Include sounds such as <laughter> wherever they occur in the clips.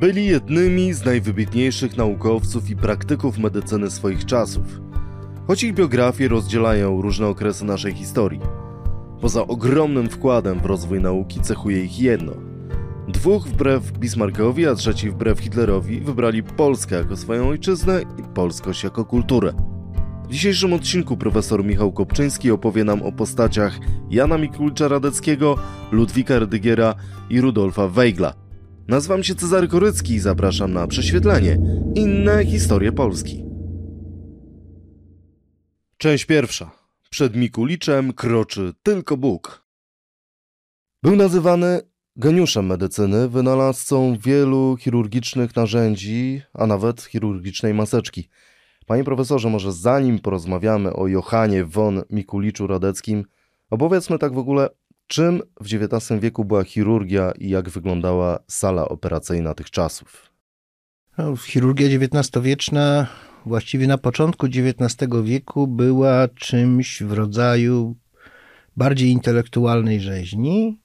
Byli jednymi z najwybitniejszych naukowców i praktyków medycyny swoich czasów, choć ich biografie rozdzielają różne okresy naszej historii. Poza ogromnym wkładem w rozwój nauki cechuje ich jedno. Dwóch wbrew Bismarckowi, a trzeci wbrew Hitlerowi wybrali Polskę jako swoją ojczyznę i polskość jako kulturę. W dzisiejszym odcinku profesor Michał Kopczyński opowie nam o postaciach Jana Mikulcza Radeckiego, Ludwika Rydygiera i Rudolfa Weigla. Nazywam się Cezary Korycki i zapraszam na prześwietlenie Inne historie Polski. Część pierwsza. Przed Mikuliczem kroczy tylko Bóg. Był nazywany geniuszem medycyny, wynalazcą wielu chirurgicznych narzędzi, a nawet chirurgicznej maseczki. Panie profesorze, może zanim porozmawiamy o Johanie von Mikuliczu Radeckim, opowiedzmy tak w ogóle, czym w XIX wieku była chirurgia i jak wyglądała sala operacyjna tych czasów. No, chirurgia XIX-wieczna właściwie na początku XIX wieku była czymś w rodzaju bardziej intelektualnej rzeźni,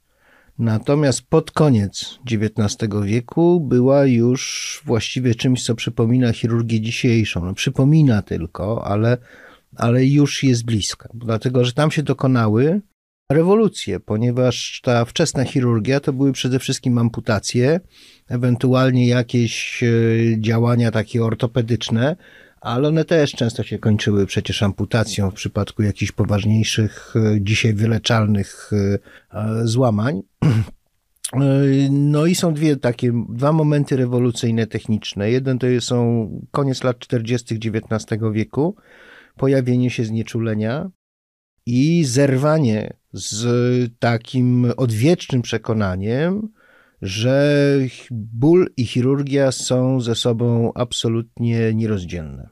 natomiast pod koniec XIX wieku była już właściwie czymś, co przypomina chirurgię dzisiejszą. No, przypomina tylko, ale, ale już jest bliska, dlatego że tam się dokonały rewolucję, ponieważ ta wczesna chirurgia to były przede wszystkim amputacje, ewentualnie jakieś e, działania takie ortopedyczne, ale one też często się kończyły przecież amputacją w przypadku jakichś poważniejszych, e, dzisiaj wyleczalnych e, złamań. No i są dwie takie, dwa momenty rewolucyjne techniczne. Jeden to są koniec lat 40. XIX wieku, pojawienie się znieczulenia i zerwanie z takim odwiecznym przekonaniem, że ból i chirurgia są ze sobą absolutnie nierozdzielne.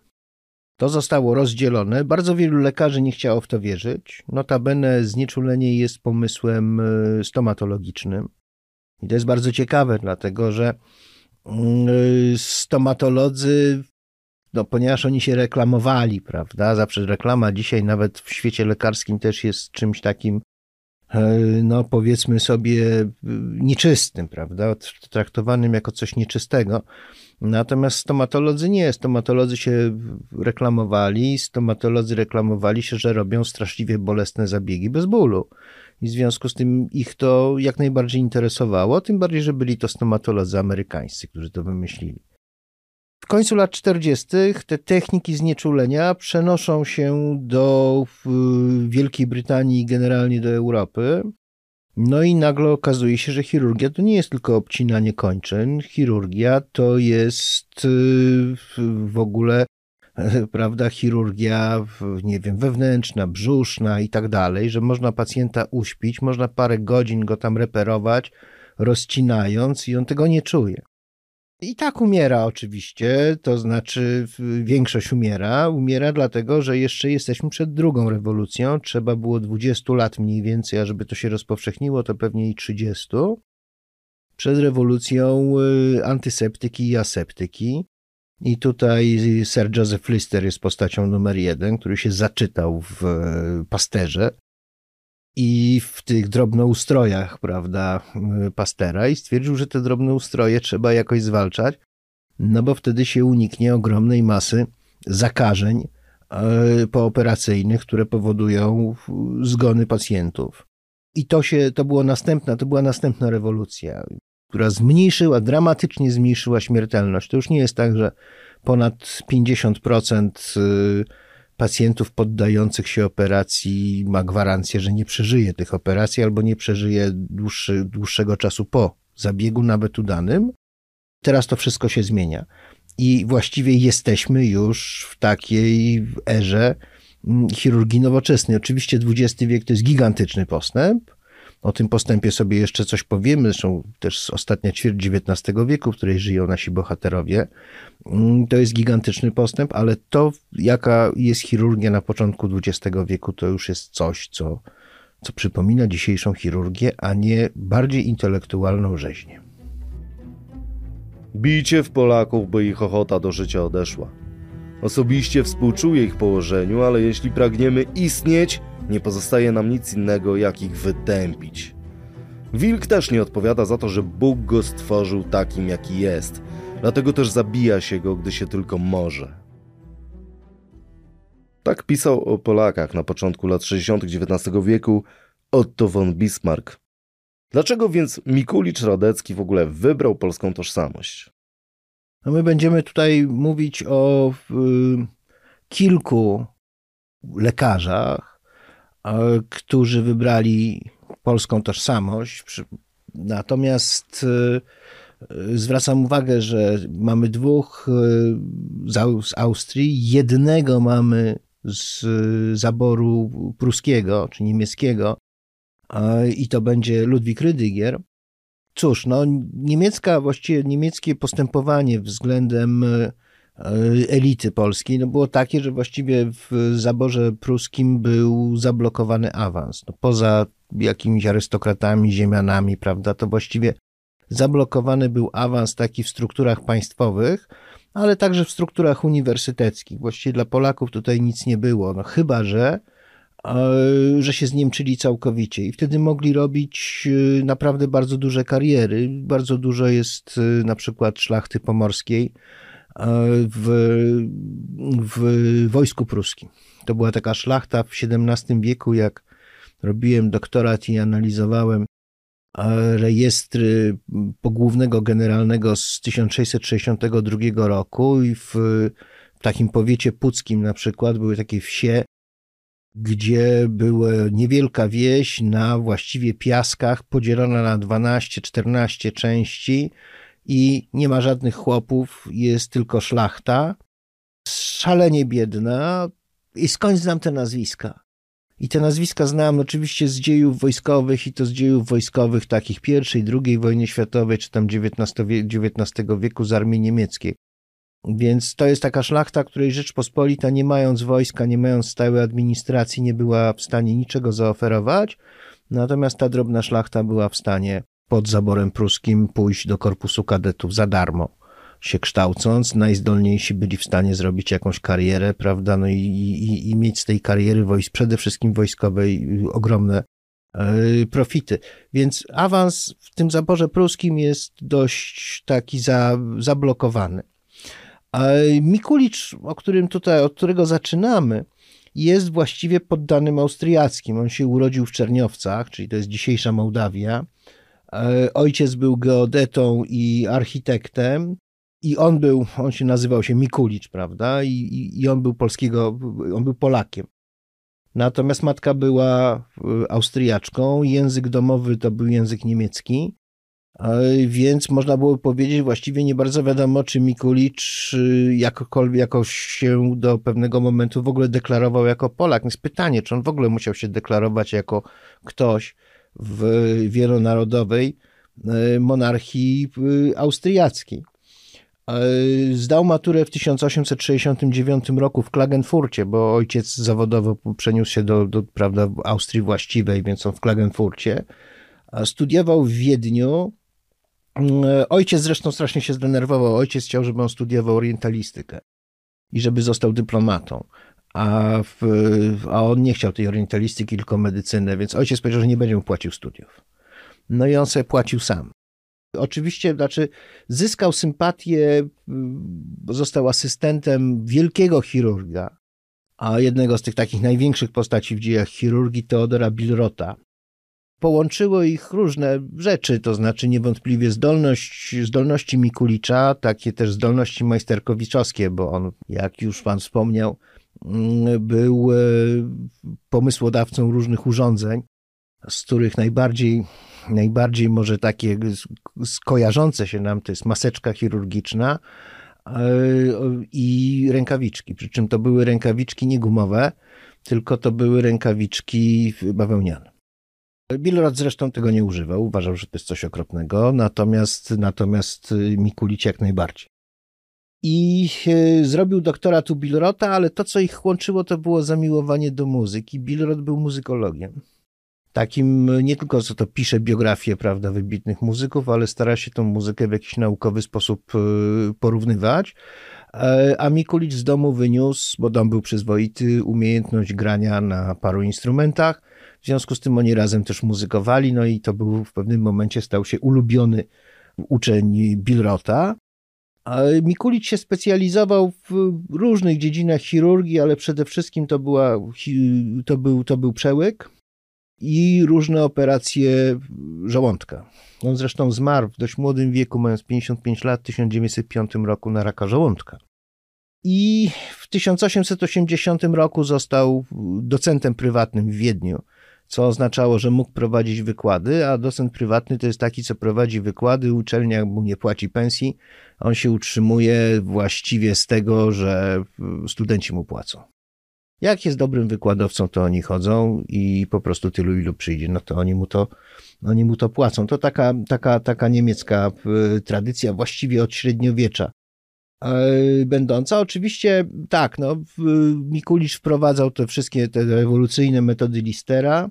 To zostało rozdzielone. Bardzo wielu lekarzy nie chciało w to wierzyć. Notabene znieczulenie jest pomysłem e, stomatologicznym. I to jest bardzo ciekawe, dlatego że mm, stomatolodzy, no, ponieważ oni się reklamowali, prawda? Zawsze reklama dzisiaj nawet w świecie lekarskim też jest czymś takim E, no powiedzmy sobie, e, nieczystym, prawda, traktowanym jako coś nieczystego. Natomiast stomatolodzy nie, stomatolodzy się reklamowali, stomatolodzy reklamowali się, że robią straszliwie bolesne zabiegi bez bólu. I w związku z tym ich to jak najbardziej interesowało, tym bardziej, że byli to stomatolodzy amerykańscy, którzy to wymyślili. W końcu lat 40. te techniki znieczulenia przenoszą się do Wielkiej Brytanii i generalnie do Europy. No i nagle okazuje się, że chirurgia to nie jest tylko obcinanie kończyn. Chirurgia to jest y, w ogóle, prawda, chirurgia, nie wiem, wewnętrzna, brzuszna i tak dalej, że można pacjenta uśpić, można parę godzin go tam reperować, rozcinając i on tego nie czuje. I tak umiera oczywiście, to znaczy większość umiera. Umiera dlatego, że jeszcze jesteśmy przed drugą rewolucją. Trzeba było 20 lat mniej więcej, ażeby to się rozpowszechniło, to pewnie i 30. Przed rewolucją y, antyseptyki i aseptyki. I tutaj Sir Joseph Lister jest postacią numer jeden, który się zaczytał w y, pasterze i w tych drobnoustrojach, prawda, Pastera i stwierdził, że te drobnoustroje trzeba jakoś zwalczać, no bo wtedy się uniknie ogromnej masy zakażeń e, pooperacyjnych, które powodują zgony pacjentów. I to się, to było następna, to była następna rewolucja, która zmniejszyła, dramatycznie zmniejszyła śmiertelność. To już nie jest tak, że ponad 50% pacjentów poddających się operacji ma gwarancję, że nie przeżyje tych operacji albo nie przeżyje dłuższy, dłuższego czasu po zabiegu, nawet udanym. Teraz to wszystko się zmienia. I właściwie jesteśmy już w takiej erze mm, chirurgii nowoczesnej. Oczywiście XX wiek to jest gigantyczny postęp, o tym postępie sobie jeszcze coś powiemy, zresztą też ostatnia ćwierć XIX wieku, w której żyją nasi bohaterowie. Mm, to jest gigantyczny postęp, ale to, jaka jest chirurgia na początku XX wieku, to już jest coś, co, co przypomina dzisiejszą chirurgię, a nie bardziej intelektualną rzeźnię. Bijcie w Polaków, by ich ochota do życia odeszła. Osobiście współczuję ich położeniu, ale jeśli pragniemy istnieć, nie pozostaje nam nic innego, jak ich wytępić. Wilk też nie odpowiada za to, że Bóg go stworzył takim, jaki jest. Dlatego też zabija się go, gdy się tylko może. Tak pisał o Polakach na początku lat 60. XIX wieku Otto von Bismarck. Dlaczego więc Mikulicz Radecki w ogóle wybrał polską tożsamość? No my będziemy tutaj mówić o kilku lekarzach, którzy wybrali polską tożsamość. Natomiast y, zwracam uwagę, że mamy dwóch y, z Austrii, jednego mamy z zaboru pruskiego czy niemieckiego i to będzie Ludwik Rydygier. Cóż, no niemiecka, właściwie niemieckie postępowanie względem e, elity polskiej no było takie, że właściwie w zaborze pruskim był zablokowany awans. No, poza jakimiś arystokratami, ziemianami, prawda, to właściwie zablokowany był awans taki w strukturach państwowych, ale także w strukturach uniwersyteckich. Właściwie dla Polaków tutaj nic nie było, no chyba, że że się zniemczyli całkowicie i wtedy mogli robić y, naprawdę bardzo duże kariery. Bardzo dużo jest y, na przykład szlachty pomorskiej w, w wojsku pruskim. To była taka szlachta w XVII wieku, jak robiłem doktorat i analizowałem rejestry pogłównego generalnego z 1662 roku i w, w takim powiecie puckim na przykład były takie wsie, gdzie była niewielka wieś na właściwie piaskach, podzielona na 12-14 części i nie ma żadnych chłopów, jest tylko szlachta, szalenie biedna i skąd znam te nazwiska? I te nazwiska znam oczywiście z dziejów wojskowych i to z dziejów wojskowych takich pierwszej, drugiej wojny światowej, czy tam XIX wieku z armii niemieckiej. Więc to jest taka szlachta, której Rzeczpospolita, nie mając wojska, nie mając stałej administracji, nie była w stanie niczego zaoferować. Natomiast ta drobna szlachta była w stanie pod zaborem pruskim pójść do korpusu kadetów za darmo, się kształcąc. Najzdolniejsi byli w stanie zrobić jakąś karierę, prawda, no i, i, i mieć z tej kariery wojsk, przede wszystkim wojskowej ogromne yy, profity. Więc awans w tym zaborze pruskim jest dość taki za, zablokowany. Mikulicz, o którym tutaj, od którego zaczynamy, jest właściwie poddanym austriackim. On się urodził w Czerniowcach, czyli to jest dzisiejsza Mołdawia. E, ojciec był geodetą i architektem. I on był, on się nazywał się Mikulicz, prawda? I, i, i on był polskiego, on był Polakiem. Natomiast matka była e, Austriaczką, język domowy to był język niemiecki. Więc można było powiedzieć, właściwie nie bardzo wiadomo, czy Mikulicz y, jakkolwiek jakoś się do pewnego momentu w ogóle deklarował jako Polak. Jest pytanie, czy on w ogóle musiał się deklarować jako ktoś w wielonarodowej y, monarchii y, austriackiej. Zdał maturę w 1869 roku w Klagenfurcie, bo ojciec zawodowo przeniósł się do, do prawda, Austrii właściwej, więc on w Klagenfurcie. Studiował w Wiedniu, ojciec zresztą strasznie się zdenerwował. Ojciec chciał, żeby on studiował orientalistykę i żeby został dyplomatą. A, w, a on nie chciał tej orientalistyki, tylko medycynę, więc ojciec powiedział, że nie będzie mu płacił studiów. No i on sobie płacił sam. Oczywiście, znaczy, zyskał sympatię, został asystentem wielkiego chirurga, a jednego z tych takich największych postaci w dziejach chirurgii, Teodora Bilrota, połączyło ich różne rzeczy, to znaczy niewątpliwie zdolność, zdolności Mikulicza, takie też zdolności majsterkowiczowskie, bo on, jak już pan wspomniał, mm, był e, pomysłodawcą różnych urządzeń, z których najbardziej, najbardziej może takie skojarzące się nam to jest maseczka chirurgiczna e, i rękawiczki. Przy czym to były rękawiczki nie gumowe, tylko to były rękawiczki bawełniane. Bilrod zresztą tego nie używał, uważał, że to jest coś okropnego, natomiast, natomiast y, Mikulić jak najbardziej. I y, zrobił doktorat u Bilrota, ale to, co ich łączyło, to było zamiłowanie do muzyki. Bilrot był muzykologiem. Takim y, nie tylko co to pisze biografię, prawda, wybitnych muzyków, ale stara się tą muzykę w jakiś naukowy sposób porównywać. E, a Mikulicz z domu wyniósł, bo dom był przyzwoity, umiejętność grania na paru instrumentach W związku z tym oni razem też muzykowali, no i to był w pewnym momencie stał się ulubiony uczeń Bilrota. Mikulicz się specjalizował w różnych dziedzinach chirurgii, ale przede wszystkim to, była, to, był, to był przełyk i różne operacje żołądka. On zresztą zmarł w dość młodym wieku, mając 55 lat, w 1905 roku na raka żołądka. I w 1880 roku został docentem prywatnym w Wiedniu, co oznaczało, że mógł prowadzić wykłady, a docent prywatny to jest taki, co prowadzi wykłady, uczelnia mu nie płaci pensji, on się utrzymuje właściwie z tego, że studenci mu płacą. Jak jest dobrym wykładowcą, to oni chodzą i po prostu tylu, ilu przyjdzie, no to oni mu to, oni mu to płacą. To taka, taka, taka niemiecka tradycja właściwie od średniowiecza e, będąca. Oczywiście tak, no, Mikulicz wprowadzał te wszystkie te rewolucyjne metody Listera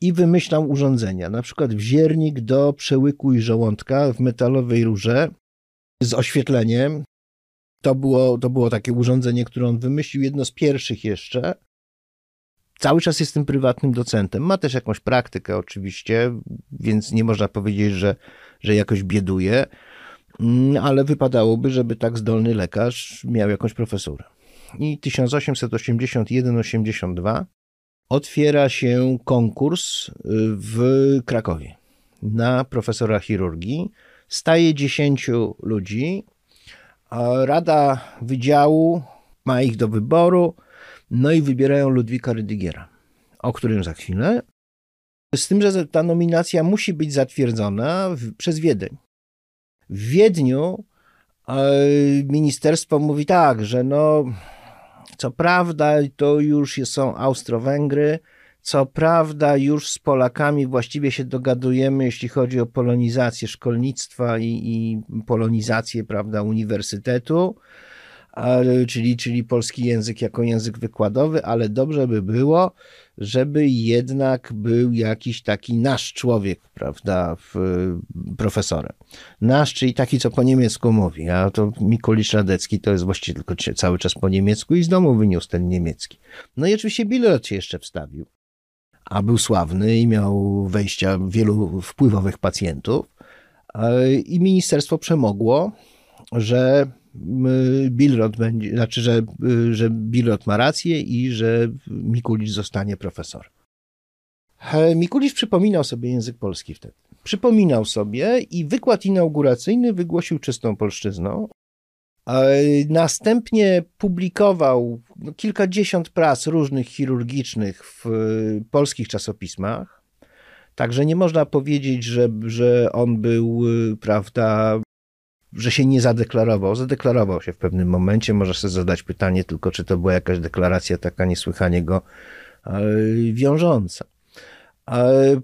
i wymyślał urządzenia, na przykład wziernik do przełyku i żołądka w metalowej rurze z oświetleniem, to było, to było takie urządzenie, które on wymyślił, jedno z pierwszych jeszcze. Cały czas jest tym prywatnym docentem. Ma też jakąś praktykę, oczywiście, więc nie można powiedzieć, że, że jakoś bieduje, mm, ale wypadałoby, żeby tak zdolny lekarz miał jakąś profesurę. I 1881-82 otwiera się konkurs y, w Krakowie na profesora chirurgii. Staje 10 ludzi, Rada Wydziału ma ich do wyboru, no i wybierają Ludwika Rydygiera, o którym za chwilę. Z tym, że ta nominacja musi być zatwierdzona w, przez Wiedeń. W Wiedniu ministerstwo mówi tak, że no, co prawda to już są Austro-Węgry, co prawda, już z Polakami właściwie się dogadujemy, jeśli chodzi o polonizację szkolnictwa i, i polonizację prawda, uniwersytetu, czyli, czyli polski język jako język wykładowy, ale dobrze by było, żeby jednak był jakiś taki nasz człowiek, prawda, profesorem. Nasz, czyli taki, co po niemiecku mówi, a to Mikulicz Radecki to jest właściwie tylko cały czas po niemiecku i z domu wyniósł ten niemiecki. No i oczywiście Bilot się jeszcze wstawił a był sławny i miał wejścia wielu wpływowych pacjentów. I ministerstwo przemogło, że Bilrot będzie, znaczy, że, że Bilrot ma rację i że Mikulicz zostanie profesorem. Mikulicz przypominał sobie język polski wtedy. Przypominał sobie i wykład inauguracyjny wygłosił czystą polszczyzną. Następnie publikował no, kilkadziesiąt prac różnych chirurgicznych w y, polskich czasopismach. Także nie można powiedzieć, że, że on był, y, prawda, że się nie zadeklarował. Zadeklarował się w pewnym momencie. Można sobie zadać pytanie tylko, czy to była jakaś deklaracja taka niesłychanie go wiążąca.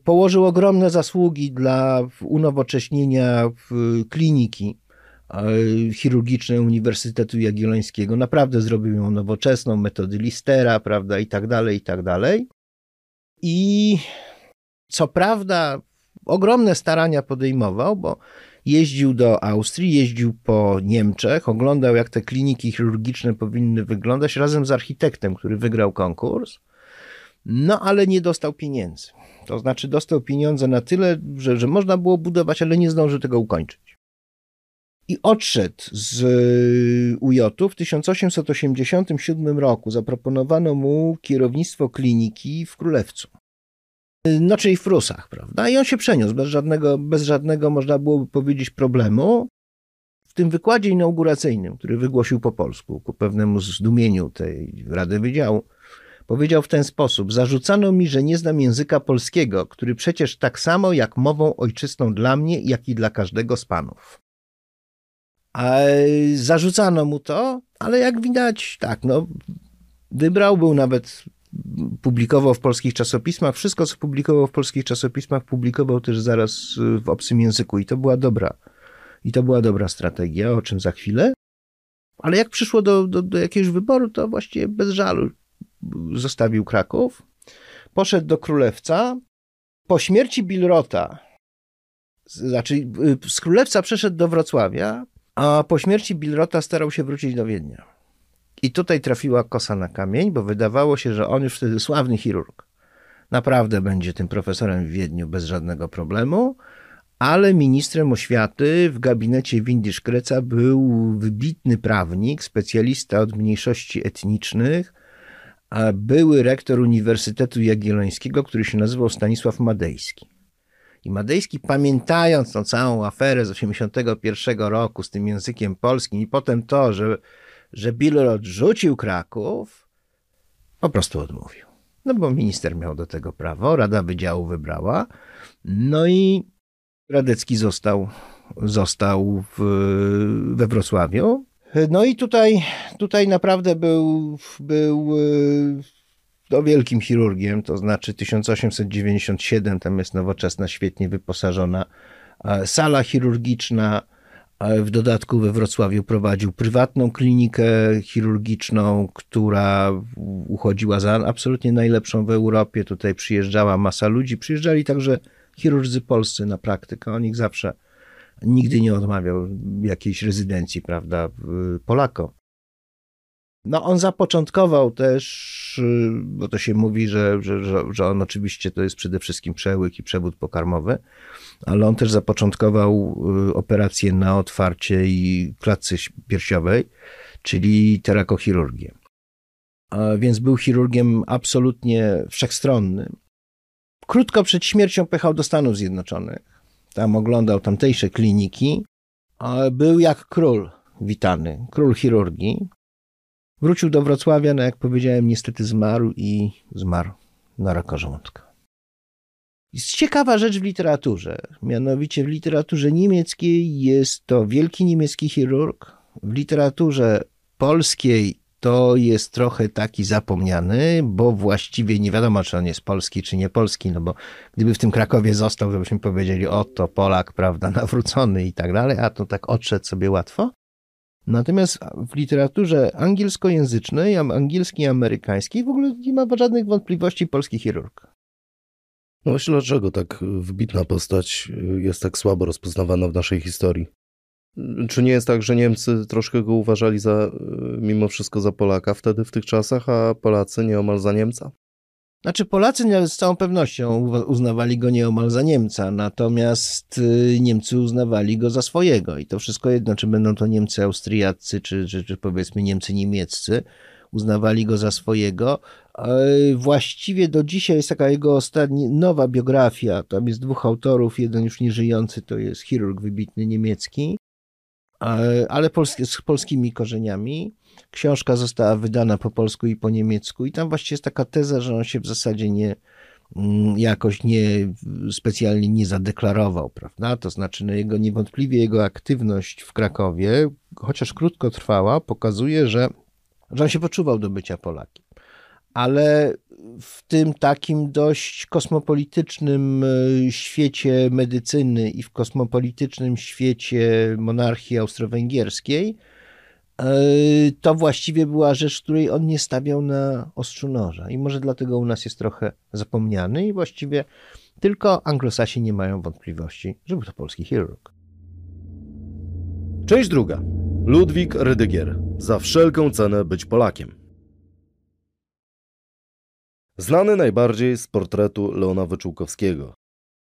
Położył ogromne zasługi dla unowocześnienia kliniki chirurgicznej Uniwersytetu Jagiellońskiego. Naprawdę zrobił ją nowoczesną, metody Listera, prawda, i tak dalej, i tak dalej. I co prawda ogromne starania podejmował, bo jeździł do Austrii, jeździł po Niemczech, oglądał jak te kliniki chirurgiczne powinny wyglądać razem z architektem, który wygrał konkurs. No ale nie dostał pieniędzy. To znaczy dostał pieniądze na tyle, że, że można było budować, ale nie zdążył tego ukończyć i odszedł z y, UJ. W 1887 roku zaproponowano mu kierownictwo kliniki w Królewcu. No, czyli w Prusach, prawda? I on się przeniósł bez żadnego, bez żadnego, można byłoby powiedzieć, problemu. W tym wykładzie inauguracyjnym, który wygłosił po polsku, ku pewnemu zdumieniu tej Rady Wydziału, powiedział w ten sposób: Zarzucano mi, że nie znam języka polskiego, który przecież tak samo jak mową ojczystą dla mnie, jak i dla każdego z panów. A zarzucano mu to, ale jak widać, tak, no, wybrał, był nawet, publikował w polskich czasopismach, wszystko co publikował w polskich czasopismach, publikował też zaraz w obcym języku i to była dobra, i to była dobra strategia, o czym za chwilę. Ale jak przyszło do, do, do jakiegoś wyboru, to właściwie bez żalu zostawił Kraków, poszedł do Królewca. Po śmierci Bilrota, znaczy z Królewca przeszedł do Wrocławia, a po śmierci Bilrota starał się wrócić do Wiednia. I tutaj trafiła kosa na kamień, bo wydawało się, że on już wtedy sławny chirurg. naprawdę będzie tym profesorem w Wiedniu bez żadnego problemu, ale ministrem oświaty w gabinecie Windisz Kreca był wybitny prawnik, specjalista od mniejszości etnicznych, a były rektor Uniwersytetu Jagiellońskiego, który się nazywał Stanisław Madejski. I Madejski, pamiętając tą całą aferę z 1981 roku z tym językiem polskim i potem to, że, że Biller odrzucił Kraków, po prostu odmówił. No bo minister miał do tego prawo, Rada Wydziału wybrała. No i Radecki został, został w, we Wrocławiu. No i tutaj, tutaj naprawdę był, był no, wielkim chirurgiem, to znaczy 1897, tam jest nowoczesna, świetnie wyposażona e, sala chirurgiczna. W dodatku we Wrocławiu prowadził prywatną klinikę chirurgiczną, która uchodziła za absolutnie najlepszą w Europie. Tutaj przyjeżdżała masa ludzi. Przyjeżdżali także chirurdzy polscy na praktykę. On ich zawsze nigdy nie odmawiał jakiejś rezydencji, prawda, Polako. No, on zapoczątkował też, y, bo to się mówi, że, że, że, on oczywiście to jest przede wszystkim przełyk i przewód pokarmowy, ale on też zapoczątkował y, operację na otwarcie i klatce piersiowej, czyli terakochirurgię. A więc był chirurgiem absolutnie wszechstronnym. Krótko przed śmiercią pojechał do Stanów Zjednoczonych. Tam oglądał tamtejsze kliniki. Był jak król witany, król chirurgii. Wrócił do Wrocławia, no jak powiedziałem, niestety zmarł i zmarł na raka żołądka. Jest ciekawa rzecz w literaturze. Mianowicie w literaturze niemieckiej jest to wielki niemiecki chirurg. W literaturze polskiej to jest trochę taki zapomniany, bo właściwie nie wiadomo, czy on jest polski, czy nie polski, no bo gdyby w tym Krakowie został, to byśmy powiedzieli, oto Polak, prawda, nawrócony i tak dalej, a to tak odszedł sobie łatwo. Natomiast w literaturze angielskojęzycznej, angielskiej, amerykańskiej w ogóle nie ma żadnych wątpliwości polski chirurg. No właśnie dlaczego tak wybitna postać jest tak słabo rozpoznawana w naszej historii? Czy nie jest tak, że Niemcy troszkę go uważali za, mimo wszystko za Polaka wtedy w tych czasach, a Polacy nieomal za Niemca? Znaczy Polacy z całą pewnością uznawali go nieomal za Niemca, natomiast y, Niemcy uznawali go za swojego i to wszystko jedno, czy będą to Niemcy austriaccy, czy, czy, czy powiedzmy Niemcy niemieccy, uznawali go za swojego. Właściwie do dzisiaj jest taka jego ostatnia, nowa biografia, tam jest dwóch autorów, jeden już nieżyjący to jest chirurg wybitny niemiecki, ale polski, z polskimi korzeniami. Książka została wydana po polsku i po niemiecku, i tam właściwie jest taka teza, że on się w zasadzie nie mm, jakoś nie specjalnie nie zadeklarował, prawda? To znaczy, no jego, niewątpliwie jego aktywność w Krakowie, chociaż krótko trwała, pokazuje, że, że on się poczuwał do bycia Polakiem. Ale w tym takim dość kosmopolitycznym e, świecie medycyny i w kosmopolitycznym świecie monarchii austro-węgierskiej, to właściwie była rzecz, której on nie stawiał na ostrzu noża. I może dlatego u nas jest trochę zapomniany i właściwie tylko anglosasi nie mają wątpliwości, że był to polski chirurg. Część druga. Ludwik Rydygier. Za wszelką cenę być Polakiem. Znany najbardziej z portretu Leona Wyczółkowskiego.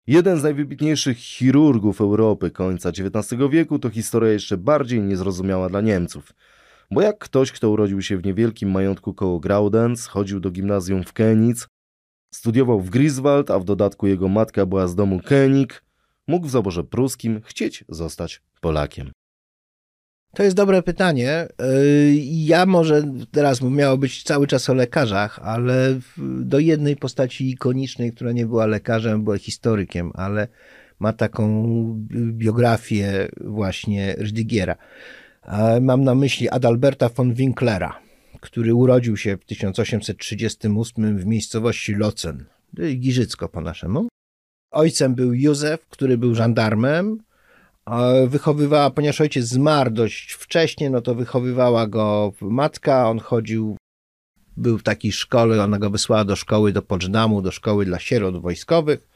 Jeden z najwybitniejszych chirurgów Europy końca XIX wieku to historia jeszcze bardziej niezrozumiała dla Niemców. Bo jak ktoś, kto urodził się w niewielkim majątku koło Graudenz, chodził do gimnazjum w Kenic, studiował w Griswald, a w dodatku jego matka była z domu Kenig, mógł w zaborze pruskim chcieć zostać Polakiem. To jest dobre pytanie. Y, ja może teraz miało być cały czas o lekarzach, ale do jednej postaci ikonicznej, która nie była lekarzem, była historykiem, ale ma taką biografię właśnie Rydigiera. Mam na myśli Adalberta von Winklera, który urodził się w 1838 w miejscowości Locen, Giżycko po naszemu. Ojcem był Józef, który był żandarmem, wychowywała, ponieważ ojciec zmarł dość wcześnie, no to wychowywała go matka, on chodził, był w takiej szkole, ona go wysłała do szkoły do Poczdamу, do szkoły dla sierot wojskowych.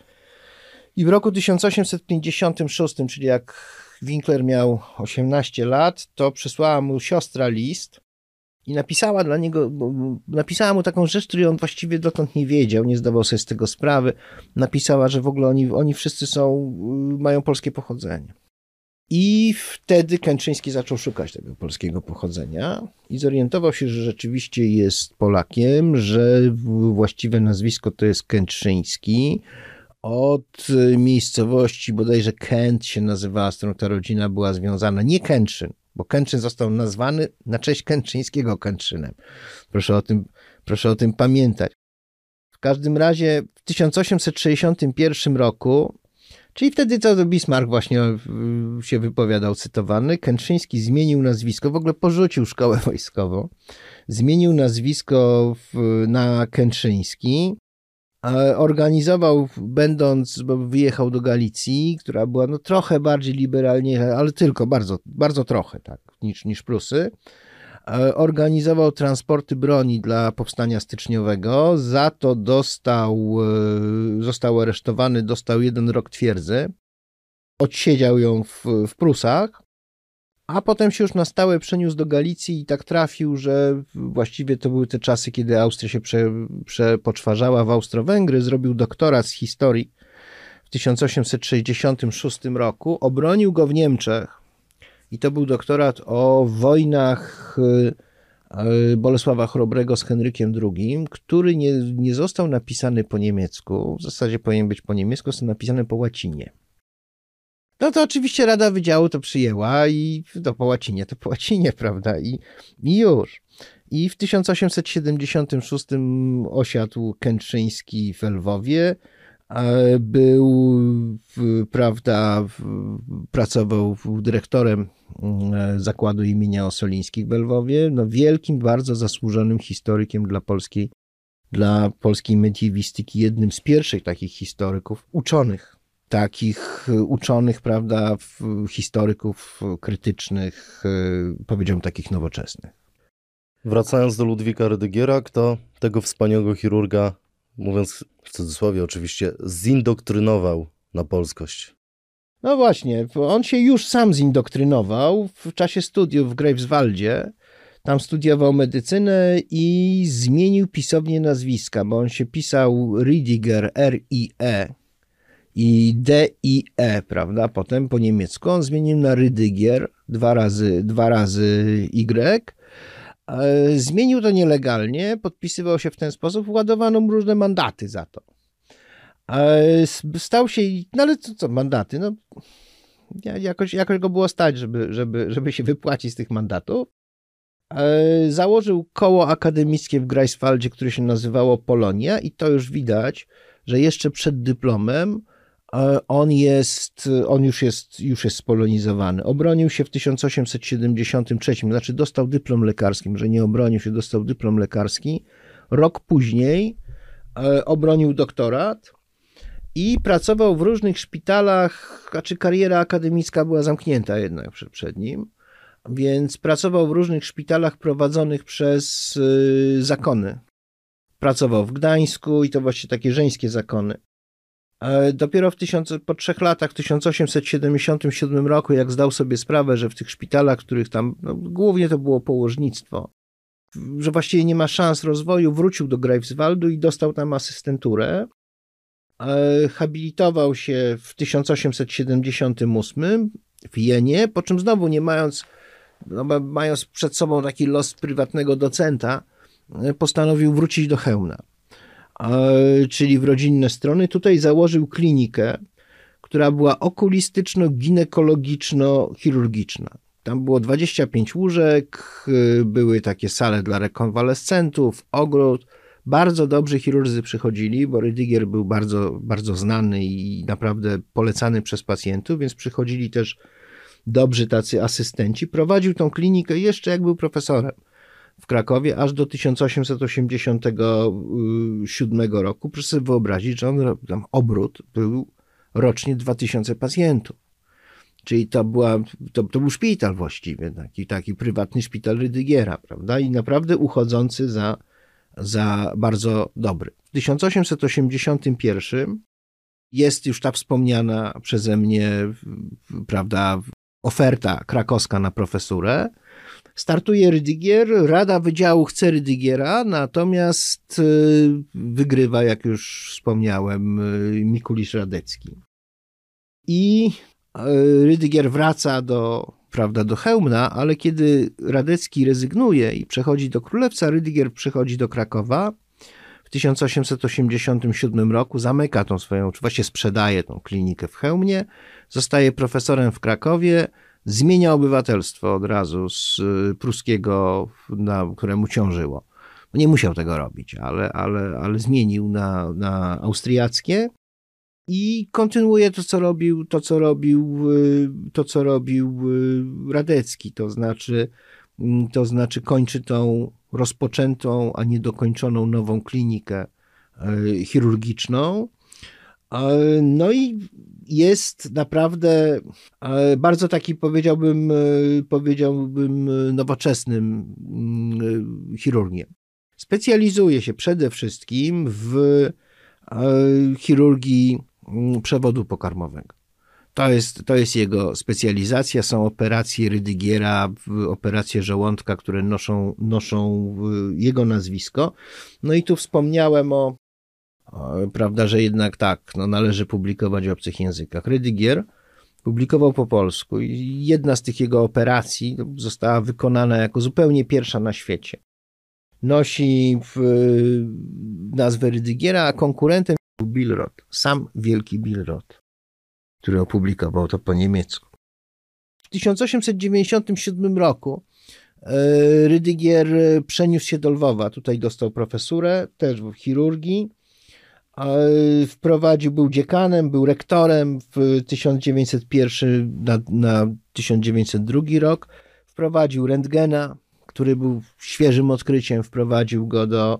I w roku 1856, czyli jak Winkler miał 18 lat, to przysłała mu siostra list i napisała dla niego, napisała mu taką rzecz, której on właściwie dotąd nie wiedział, nie zdawał sobie z tego sprawy. Napisała, że w ogóle oni, oni wszyscy są, y, mają polskie pochodzenie. I wtedy Kęczyński zaczął szukać tego polskiego pochodzenia i zorientował się, że rzeczywiście jest Polakiem, że właściwe nazwisko to jest Kęczyński. Od miejscowości bodajże Kęt się nazywała, z którą ta rodzina była związana. Nie Kęczyn, bo Kęczyn został nazwany na cześć Kęczyńskiego Kęczynem. Proszę o tym, proszę o tym pamiętać. W każdym razie w 1861 roku Czyli wtedy to Bismarck właśnie e, się wypowiadał, cytowany. Kętrzyński zmienił nazwisko, w ogóle porzucił szkołę <laughs> wojskową. Zmienił nazwisko na Kętrzyński. Organizował, będąc, bo wyjechał do Galicji, która była no trochę bardziej liberalnie, ale tylko bardzo, bardzo trochę, tak, niż, niż Prusy organizował transporty broni dla powstania styczniowego. Za to dostał, e, został aresztowany, dostał jeden rok twierdzy. Odsiedział ją w, w Prusach, a potem się już na stałe przeniósł do Galicji i tak trafił, że właściwie to były te czasy, kiedy Austria się prze, przepoczwarzała w Austro-Węgry. Zrobił doktorat z historii w 1866 roku. Obronił go w Niemczech i to był doktorat o wojnach y, y, Bolesława Chrobrego z Henrykiem II, który nie, nie został napisany po niemiecku, w zasadzie powinien być po niemiecku, został napisany po łacinie. No to oczywiście Rada Wydziału to przyjęła i to po łacinie, to po łacinie, <laughs> prawda? I, i już. I w 1876 osiadł Kętrzyński w Lwowie, był, prawda, pracował dyrektorem mm, zakładu imienia Osolińskich w Lwowie, no wielkim, bardzo zasłużonym historykiem dla polskiej, dla polskiej mediewistyki, jednym z pierwszych takich historyków, uczonych, takich uczonych, prawda, historyków krytycznych, powiedziałbym takich nowoczesnych. Wracając do Ludwika Rydygiera, kto tego wspaniałego chirurga mówiąc w cudzysłowie oczywiście, zindoktrynował na polskość. No właśnie, on się już sam zindoktrynował w czasie studiów w Greifswaldzie. Tam studiował medycynę i zmienił pisownię nazwiska, bo on się pisał Riediger, R-I-E i D-I-E, prawda? Potem po niemiecku on zmienił na Rydiger, dwa razy, dwa razy Y E, zmienił to nielegalnie, podpisywał się w ten sposób, ładowano mu różne mandaty za to. E, stał się, no ale co, co mandaty? No, jakoś, jakoś go było stać, żeby, żeby, żeby się wypłacić z tych mandatów. E, założył koło akademickie w Greifswaldzie, które się nazywało Polonia i to już widać, że jeszcze przed dyplomem on jest, on już jest, już jest spolonizowany. Obronił się w 1873, znaczy dostał dyplom lekarski, może nie obronił się, dostał dyplom lekarski. Rok później e, obronił doktorat i pracował w różnych szpitalach, znaczy kariera akademicka była zamknięta jednak przed, przed nim, więc pracował w różnych szpitalach prowadzonych przez e, zakony. Pracował w Gdańsku i to właśnie takie żeńskie zakony. Dopiero w tysiąc, po trzech latach, w 1877 roku, jak zdał sobie sprawę, że w tych szpitalach, których tam, no, głównie to było położnictwo, że właściwie nie ma szans rozwoju, wrócił do Greifswaldu i dostał tam asystenturę. Habilitował się w 1878 w Jenie, po czym znowu nie mając, no, mając przed sobą taki los prywatnego docenta, postanowił wrócić do Chełmna czyli w rodzinne strony. Tutaj założył klinikę, która była okulistyczno-ginekologiczno-chirurgiczna. Tam było 25 łóżek, były takie sale dla rekonwalescentów, ogród. Bardzo dobrzy chirurdzy przychodzili, bo Rydiger był bardzo, bardzo znany i naprawdę polecany przez pacjentów, więc przychodzili też dobrzy tacy asystenci. Prowadził tą klinikę jeszcze jak był profesorem w Krakowie aż do 1887 roku. Proszę sobie wyobrazić, że on, tam obrót był rocznie 2000 pacjentów. Czyli to, była, to, to był szpital właściwie, taki, taki prywatny szpital Rydygiera, prawda? I naprawdę uchodzący za, za bardzo dobry. W 1881 jest już ta wspomniana przeze mnie, prawda, oferta krakowska na profesurę. Startuje Rydigier, Rada Wydziału chce Rydigiera, natomiast y, wygrywa, jak już wspomniałem, y, Mikulisz Radecki. I y, Rydigier wraca do, prawda, do Chełmna, ale kiedy Radecki rezygnuje i przechodzi do Królewca, Rydigier przychodzi do Krakowa. W 1887 roku zamyka tą swoją, czy właściwie sprzedaje tą klinikę w Chełmnie, zostaje profesorem w Krakowie, zmienia obywatelstwo od razu z y, pruskiego, na któremu ciążyło. Nie musiał tego robić, ale, ale, ale zmienił na, na austriackie i kontynuuje to, co robił, to, co robił, y, to, co robił y, Radecki, to znaczy, mm, to znaczy kończy tą rozpoczętą, a niedokończoną nową klinikę chirurgiczną. No i jest naprawdę e, bardzo taki, powiedziałbym, e, powiedziałbym nowoczesnym mm, chirurgiem. Specjalizuje się przede wszystkim w e, chirurgii mm, przewodu pokarmowego. To jest, to jest jego specjalizacja. Są operacje Rydygiera, operacje żołądka, które noszą, noszą jego nazwisko. No i tu wspomniałem o, prawda, że jednak tak, no należy publikować w obcych językach. Rydigier publikował po polsku i jedna z tych jego operacji została wykonana jako zupełnie pierwsza na świecie. Nosi w, nazwę Rydigiera, a konkurentem był Billrod, sam wielki Billrod, który opublikował to po niemiecku. W 1897 roku e, Rydigier przeniósł się do Lwowa. Tutaj dostał profesurę, też w chirurgii wprowadził, był dziekanem, był rektorem w 1901 na, na 1902 rok. Wprowadził rentgena, który był świeżym odkryciem, wprowadził go do,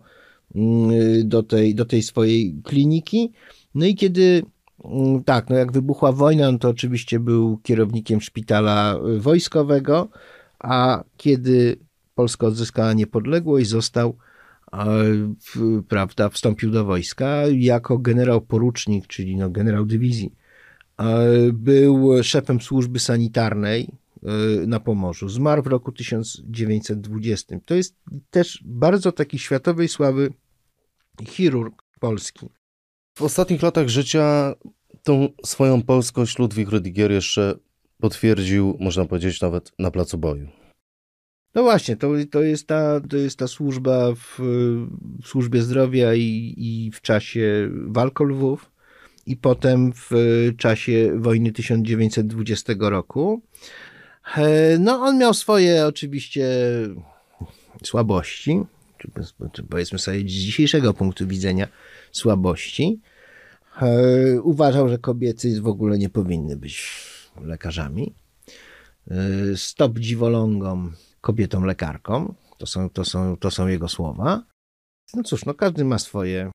mm, do, tej, do tej swojej kliniki. No i kiedy mm, tak, no jak wybuchła wojna, no to oczywiście był kierownikiem szpitala wojskowego, a kiedy Polska odzyskała niepodległość, został prawda, wstąpił do wojska jako generał porucznik, czyli no, generał dywizji. Był szefem służby sanitarnej e, na Pomorzu. Zmarł w roku 1920. To jest też bardzo taki światowej sławy chirurg polski. W ostatnich latach życia tą swoją polskość Ludwik Rydiger jeszcze potwierdził, można powiedzieć, nawet na placu boju. No właśnie, to, to, jest, ta, to jest ta służba w, w służbie zdrowia i, i w czasie walk o Lwów i potem w czasie wojny 1920 roku. E, no, on miał swoje oczywiście słabości, czy powiedzmy sobie z dzisiejszego punktu widzenia słabości. E, uważał, że kobiety w ogóle nie powinny być lekarzami. E, stop dziwolągom kobietą lekarką. To są, to są, to są jego słowa. No cóż, no każdy ma swoje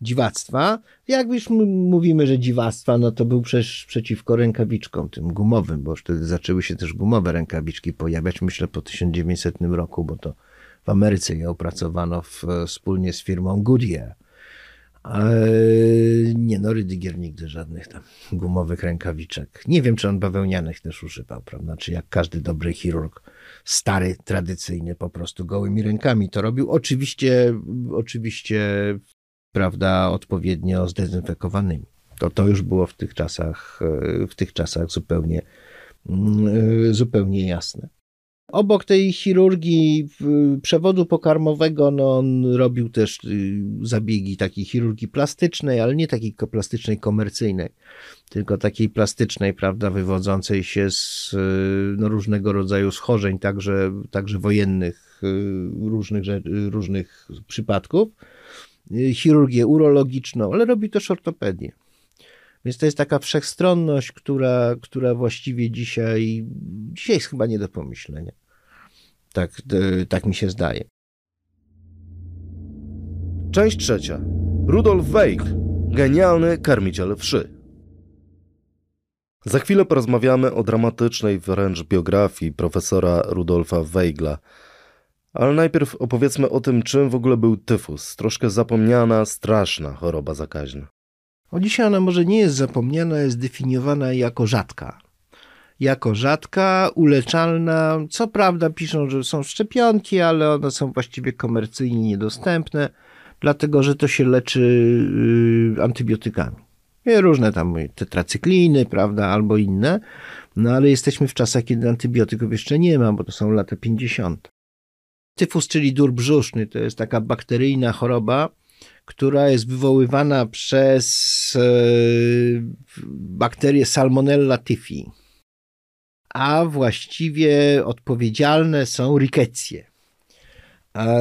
dziwactwa. Jak już mówimy, że dziwactwa, no to był przecież przeciwko rękawiczkom, tym gumowym, bo wtedy zaczęły się też gumowe rękawiczki pojawiać, myślę po 1900 roku, bo to w Ameryce je opracowano w, wspólnie z firmą Goodyear. Eee, nie no, Rydigier nigdy żadnych tam gumowych rękawiczek. Nie wiem, czy on bawełnianych też używał, prawda? Czy jak każdy dobry chirurg stary, tradycyjny, po prostu gołymi rękami to robił. Oczywiście, oczywiście, prawda, odpowiednio zdezynfekowanymi. To, to już było w tych czasach, w tych czasach zupełnie, mm, zupełnie jasne. Obok tej chirurgii przewodu pokarmowego, no on robił też y, zabiegi takiej chirurgii plastycznej, ale nie takiej plastycznej komercyjnej, tylko takiej plastycznej, prawda, wywodzącej się z y, no, różnego rodzaju schorzeń, także, także wojennych, y, różnych, różnych przypadków. Chirurgię urologiczną, ale robi też ortopedię. Więc to jest taka wszechstronność, która, która właściwie dzisiaj, dzisiaj jest chyba nie do pomyślenia. Tak, tak mi się zdaje. Część trzecia. Rudolf Weigl, genialny karmiciel wszy. Za chwilę porozmawiamy o dramatycznej wręcz biografii profesora Rudolfa Weigla. Ale najpierw opowiedzmy o tym, czym w ogóle był tyfus. Troszkę zapomniana, straszna choroba zakaźna. O dzisiaj ona może nie jest zapomniana, jest definiowana jako rzadka jako rzadka, uleczalna. Co prawda piszą, że są szczepionki, ale one są właściwie komercyjnie niedostępne, dlatego że to się leczy y, antybiotykami. Różne tam tetracykliny, prawda, albo inne. No ale jesteśmy w czasach, kiedy antybiotyków jeszcze nie ma, bo to są lata 50. Tyfus, czyli dur brzuszny, to jest taka bakteryjna choroba, która jest wywoływana przez e, bakterię Salmonella typhi. A właściwie odpowiedzialne są rikecje.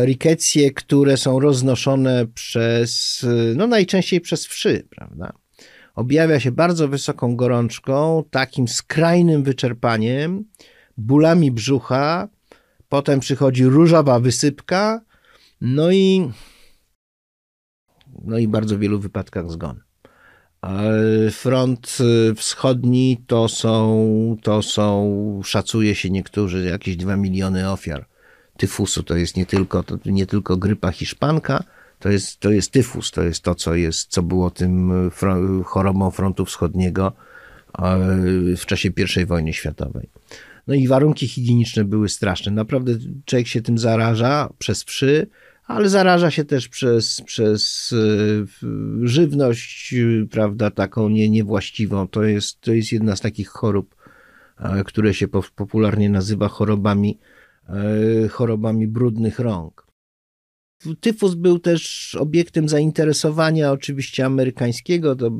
Rikecje, które są roznoszone przez, no najczęściej przez wszy, prawda? Objawia się bardzo wysoką gorączką, takim skrajnym wyczerpaniem, bólami brzucha, potem przychodzi różowa wysypka, no i no i bardzo wielu wypadkach zgon. Front y, wschodni to są, to są, szacuje się niektórzy, jakieś 2 miliony ofiar tyfusu. To jest nie tylko, to nie tylko grypa hiszpanka, to jest, to jest tyfus, to jest to, co, jest, co było tym chorobą frontu wschodniego w czasie I wojny światowej. No i warunki higieniczne były straszne. Naprawdę człowiek się tym zaraża przez wszy, ale zaraża się też przez, przez e, żywność, prawda, taką nie, niewłaściwą. To jest, to jest jedna z takich chorób, e, które się popularnie nazywa chorobami, e, chorobami brudnych rąk. Tyfus był też obiektem zainteresowania oczywiście amerykańskiego, to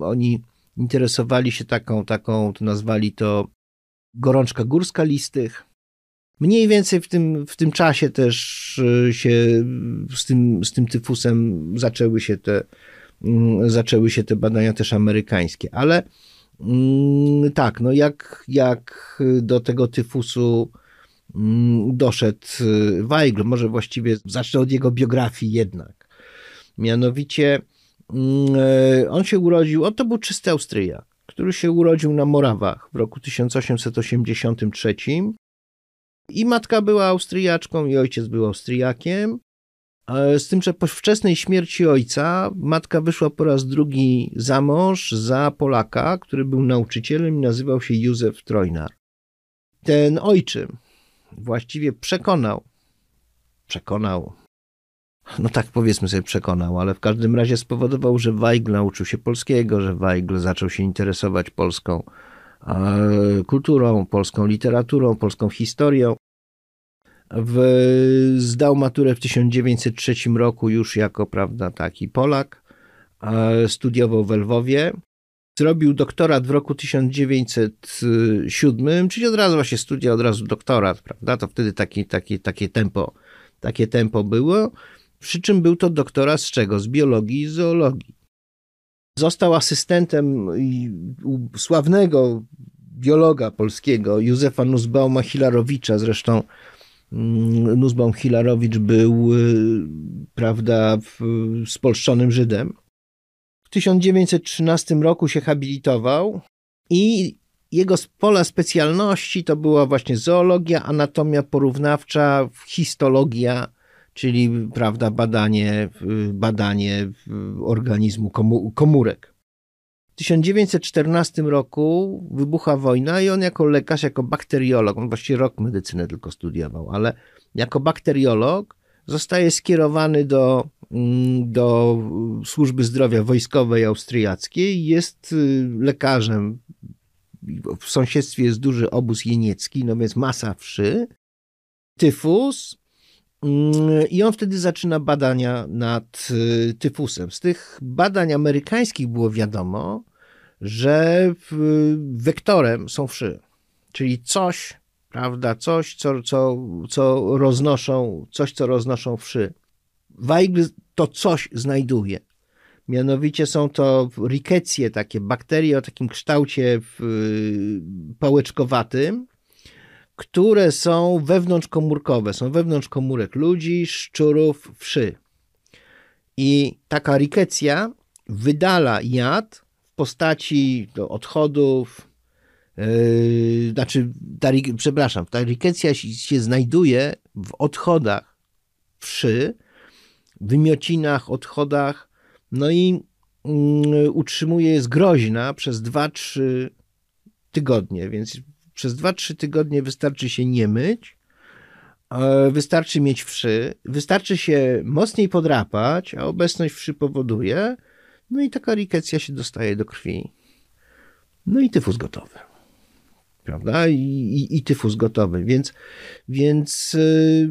oni interesowali się taką, taką, to nazwali to gorączka górska listych. Mniej więcej w tym, w tym czasie też e, się z tym, z tym tyfusem zaczęły się te, mm, zaczęły się te badania też amerykańskie, ale mm, tak, no jak, jak do tego tyfusu mm, doszedł e, Weigl, może właściwie zacznę od jego biografii jednak. Mianowicie e, on się urodził, on to był czysty Austriak, który się urodził na Morawach w roku 1883 i matka była Austriaczką, i ojciec był Austriakiem. Z tym, że po wczesnej śmierci ojca matka wyszła po raz drugi za mąż za Polaka, który był nauczycielem i nazywał się Józef Trojnar. Ten ojczym właściwie przekonał, przekonał, no tak powiedzmy sobie przekonał, ale w każdym razie spowodował, że Weigl nauczył się polskiego, że Weigl zaczął się interesować polską kulturą, polską literaturą, polską historią. W, zdał maturę w 1903 roku już jako, prawda, taki Polak. Studiował w Lwowie. Zrobił doktorat w roku 1907, czyli od razu właśnie studia, od razu doktorat, prawda? To wtedy taki, taki, takie tempo, takie tempo było. Przy czym był to doktorat z czego? Z biologii i zoologii. Został asystentem sławnego biologa polskiego Józefa Nussbauma Hilarowicza. Zresztą mm, Nussbaum Hilarowicz był, y, prawda, spolszczonym Żydem. W 1913 roku się habilitował i jego pola specjalności to była właśnie zoologia, anatomia porównawcza, histologia, czyli prawda, badanie, badanie organizmu komórek. W 1914 roku wybucha wojna i on jako lekarz, jako bakteriolog, on właściwie rok medycynę tylko studiował, ale jako bakteriolog zostaje skierowany do, mm, do służby zdrowia wojskowej austriackiej, jest y, lekarzem. W sąsiedztwie jest duży obóz jeniecki, no więc masa wszy, tyfus, I on wtedy zaczyna badania nad y, tyfusem. Z tych badań amerykańskich było wiadomo, że wektorem są wszy, czyli coś, prawda, coś, co, co, co roznoszą, coś, co roznoszą wszy. Weigl to coś znajduje. Mianowicie są to rikecje, takie bakterie o takim kształcie y, pałeczkowatym, które są wewnątrzkomórkowe, są wewnątrz komórek ludzi, szczurów, wszy. I taka rikecja wydala jad w postaci odchodów, yy, znaczy, ta, przepraszam, ta rikecja się znajduje w odchodach wszy, wymiocinach, odchodach, no i yy, utrzymuje, jest groźna przez 2-3 tygodnie, więc przez 2-3 tygodnie wystarczy się nie myć, wystarczy mieć wszy, wystarczy się mocniej podrapać, a obecność wszy powoduje, no i taka rikecja się dostaje do krwi. No i tyfus gotowy. Prawda? I, i, i tyfus gotowy. Więc, więc yy,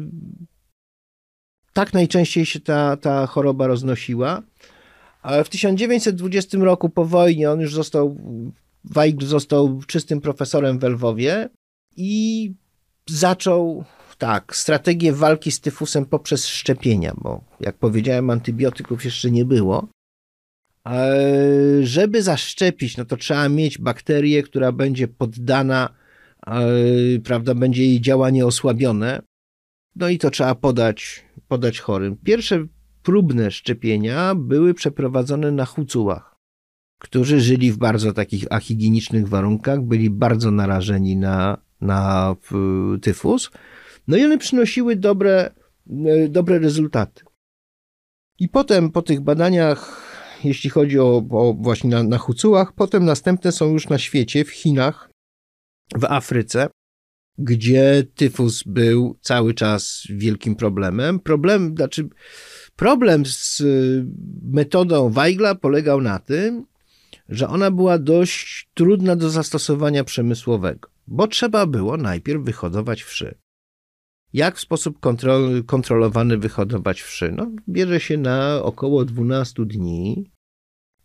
tak najczęściej się ta, ta choroba roznosiła. Ale w 1920 roku po wojnie on już został, Weigl został czystym profesorem w Lwowie i zaczął tak, strategię walki z tyfusem poprzez szczepienia, bo jak powiedziałem, antybiotyków jeszcze nie było. Żeby zaszczepić, no to trzeba mieć bakterię, która będzie poddana, prawda, będzie jej działanie osłabione. No i to trzeba podać, podać chorym. Pierwsze próbne szczepienia były przeprowadzone na hucułach, którzy żyli w bardzo takich ahigienicznych warunkach, byli bardzo narażeni na, na tyfus. No i one przynosiły dobre, e, dobre rezultaty. I potem po tych badaniach, jeśli chodzi o, o właśnie na, na hucułach, potem następne są już na świecie, w Chinach, w Afryce, gdzie tyfus był cały czas wielkim problemem. Problem, znaczy Problem z metodą Weigla polegał na tym, że ona była dość trudna do zastosowania przemysłowego, bo trzeba było najpierw wyhodować wszy. Jak w sposób kontrol, kontrolowany wyhodować wszy? No, bierze się na około 12 dni,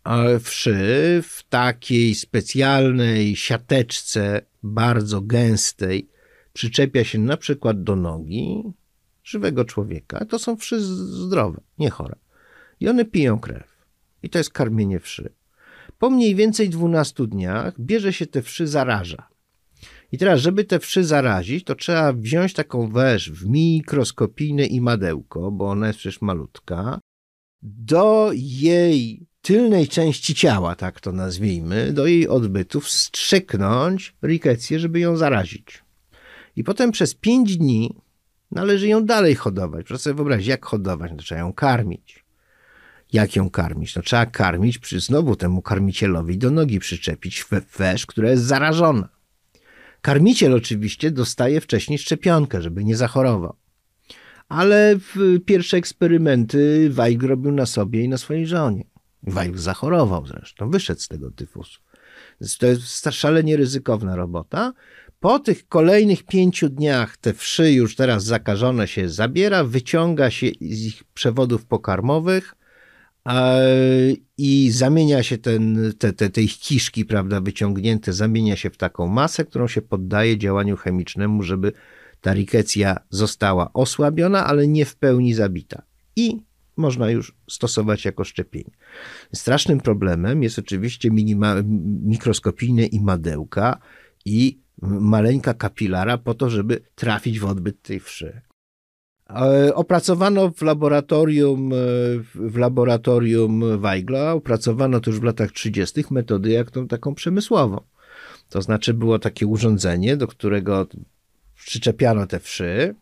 a wszy w takiej specjalnej siateczce, bardzo gęstej, przyczepia się na przykład do nogi, żywego człowieka, to są wszy zdrowe, nie chore. I one piją krew. I to jest karmienie wszy. Po mniej więcej 12 dniach bierze się te wszy, zaraża. I teraz, żeby te wszy zarazić, to trzeba wziąć taką węż w mikroskopijne imadełko, bo ona jest przecież malutka, do jej tylnej części ciała, tak to nazwijmy, do jej odbytu wstrzyknąć rikecję, żeby ją zarazić. I potem przez 5 dni Należy ją dalej hodować. Proszę sobie wyobrazić, jak hodować? No, trzeba ją karmić. Jak ją karmić? No trzeba karmić przy znowu temu karmicielowi do nogi przyczepić wesz, która jest zarażona. Karmiciel oczywiście dostaje wcześniej szczepionkę, żeby nie zachorował. Ale pierwsze eksperymenty Weig robił na sobie i na swojej żonie. Weig zachorował zresztą, wyszedł z tego tyfusu. To jest szalenie ryzykowna robota, po tych kolejnych pięciu dniach te wszy już teraz zakażone się zabiera, wyciąga się z ich przewodów pokarmowych i zamienia się ten, te, te, te ich kiszki, prawda, wyciągnięte, zamienia się w taką masę, którą się poddaje działaniu chemicznemu, żeby ta rikecja została osłabiona, ale nie w pełni zabita. I można już stosować jako szczepienie. Strasznym problemem jest oczywiście minima, mikroskopijne imadełka i maleńka kapilara po to, żeby trafić w odbyt tej wszy. E, opracowano w laboratorium, e, w laboratorium Weigla, opracowano to już w latach 30. metody jak tą taką przemysłową. To znaczy było takie urządzenie, do którego przyczepiano te wszy,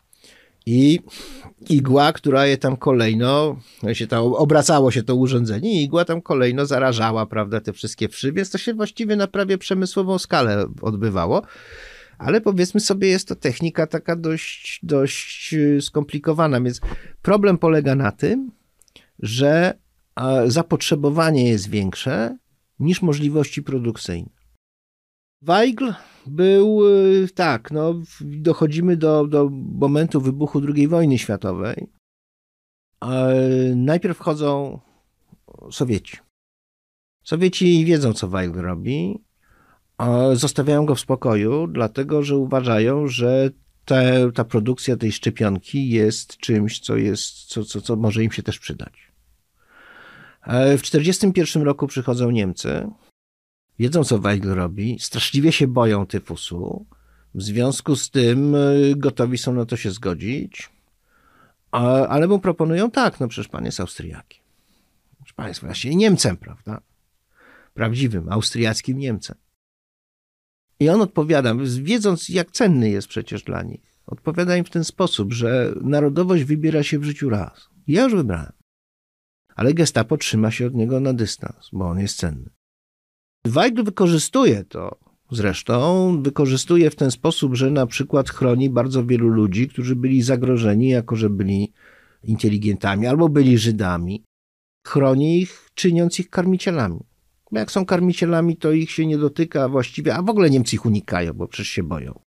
i igła, która je tam kolejno, się tam obracało się to urządzenie i igła tam kolejno zarażała, prawda, te wszystkie wszy, więc to się właściwie na prawie przemysłową skalę odbywało. Ale powiedzmy sobie, jest to technika taka dość, dość y, skomplikowana, więc problem polega na tym, że zapotrzebowanie jest większe niż możliwości produkcyjne. Weigl był y, tak, no, dochodzimy do, do momentu wybuchu II wojny światowej. Najpierw wchodzą Sowieci. Sowieci wiedzą, co Weigl robi. Zostawiają go w spokoju, dlatego że uważają, że te, ta produkcja tej szczepionki jest czymś, co, jest, co, co, co może im się też przydać. W 1941 roku przychodzą Niemcy wiedzą, co Weigl robi, straszliwie się boją tyfusu. W związku z tym y, gotowi są na to się zgodzić, ale mu proponują tak, no przecież pan jest Austriakiem. Przecież pan jest właśnie Niemcem, prawda? Prawdziwym, austriackim Niemcem. I on odpowiada, wiedząc jak cenny jest przecież dla nich, odpowiada im w ten sposób, że narodowość wybiera się w życiu raz. Ja już wybrałem. Ale gestapo trzyma się od niego na dystans, bo on jest cenny. Weigl wykorzystuje to, zresztą wykorzystuje w ten sposób, że na przykład chroni bardzo wielu ludzi, którzy byli zagrożeni, jako że byli inteligentami albo byli Żydami. Chroni ich, czyniąc ich karmicielami. Bo jak są karmicielami, to ich się nie dotyka właściwie, a w ogóle Niemcy ich unikają, bo przecież się boją.